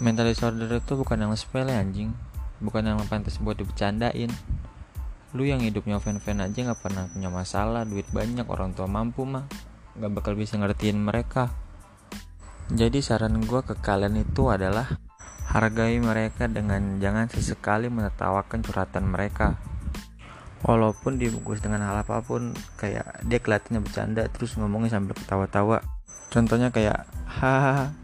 mental disorder itu bukan yang sepele anjing. Bukan yang pantas buat dibecandain lu yang hidupnya fan-fan aja nggak pernah punya masalah duit banyak orang tua mampu mah. Nggak bakal bisa ngertiin mereka. Jadi saran gue ke kalian itu adalah hargai mereka dengan jangan sesekali menertawakan curhatan mereka. Walaupun dibungkus dengan hal apa pun kayak dia kelihatannya bercanda terus ngomongnya sambil ketawa-tawa. Contohnya kayak hahaha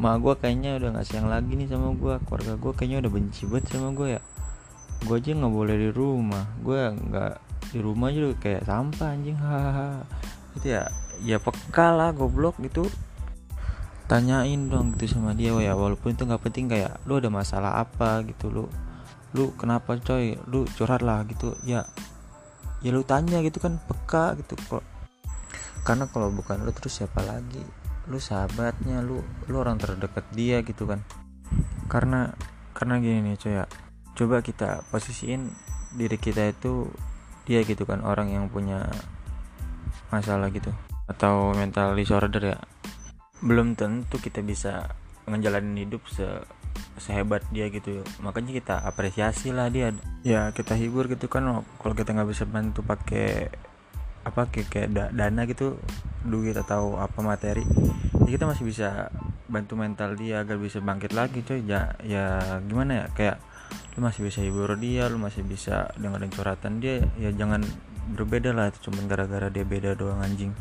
ma gue kayaknya udah gak sayang lagi nih sama gue keluarga gue kayaknya udah benci banget sama gue ya. Gue aja nggak boleh di rumah. Gue nggak di rumah aja udah kayak sampah anjing. Hahaha. Itu ya. Ya peka lah goblok gitu. Tanyain dong gitu sama dia ya walaupun itu nggak penting kayak lu ada masalah apa gitu lu lu kenapa coy? Lu curhat lah gitu. Ya ya lu tanya gitu kan peka gitu. Kok karena kalau bukan lu terus siapa lagi lu sahabatnya lu lu orang terdekat dia gitu kan. Karena karena gini nih coy ya. Coba kita posisiin diri kita itu dia gitu kan orang yang punya masalah gitu atau mental disorder ya. Belum tentu kita bisa ngejalanin hidup se sehebat dia gitu. Makanya kita apresiasi lah dia. Ya kita hibur gitu kan kalau kita nggak bisa bantu pakai apa kayak, kayak dana gitu duit atau apa materi ya kita masih bisa bantu mental dia agar bisa bangkit lagi coy. Ya ya gimana ya? Kayak lu masih bisa hibur dia lu masih bisa dengerin curhatan dia ya jangan berbeda lah itu cuma gara-gara dia beda doang anjing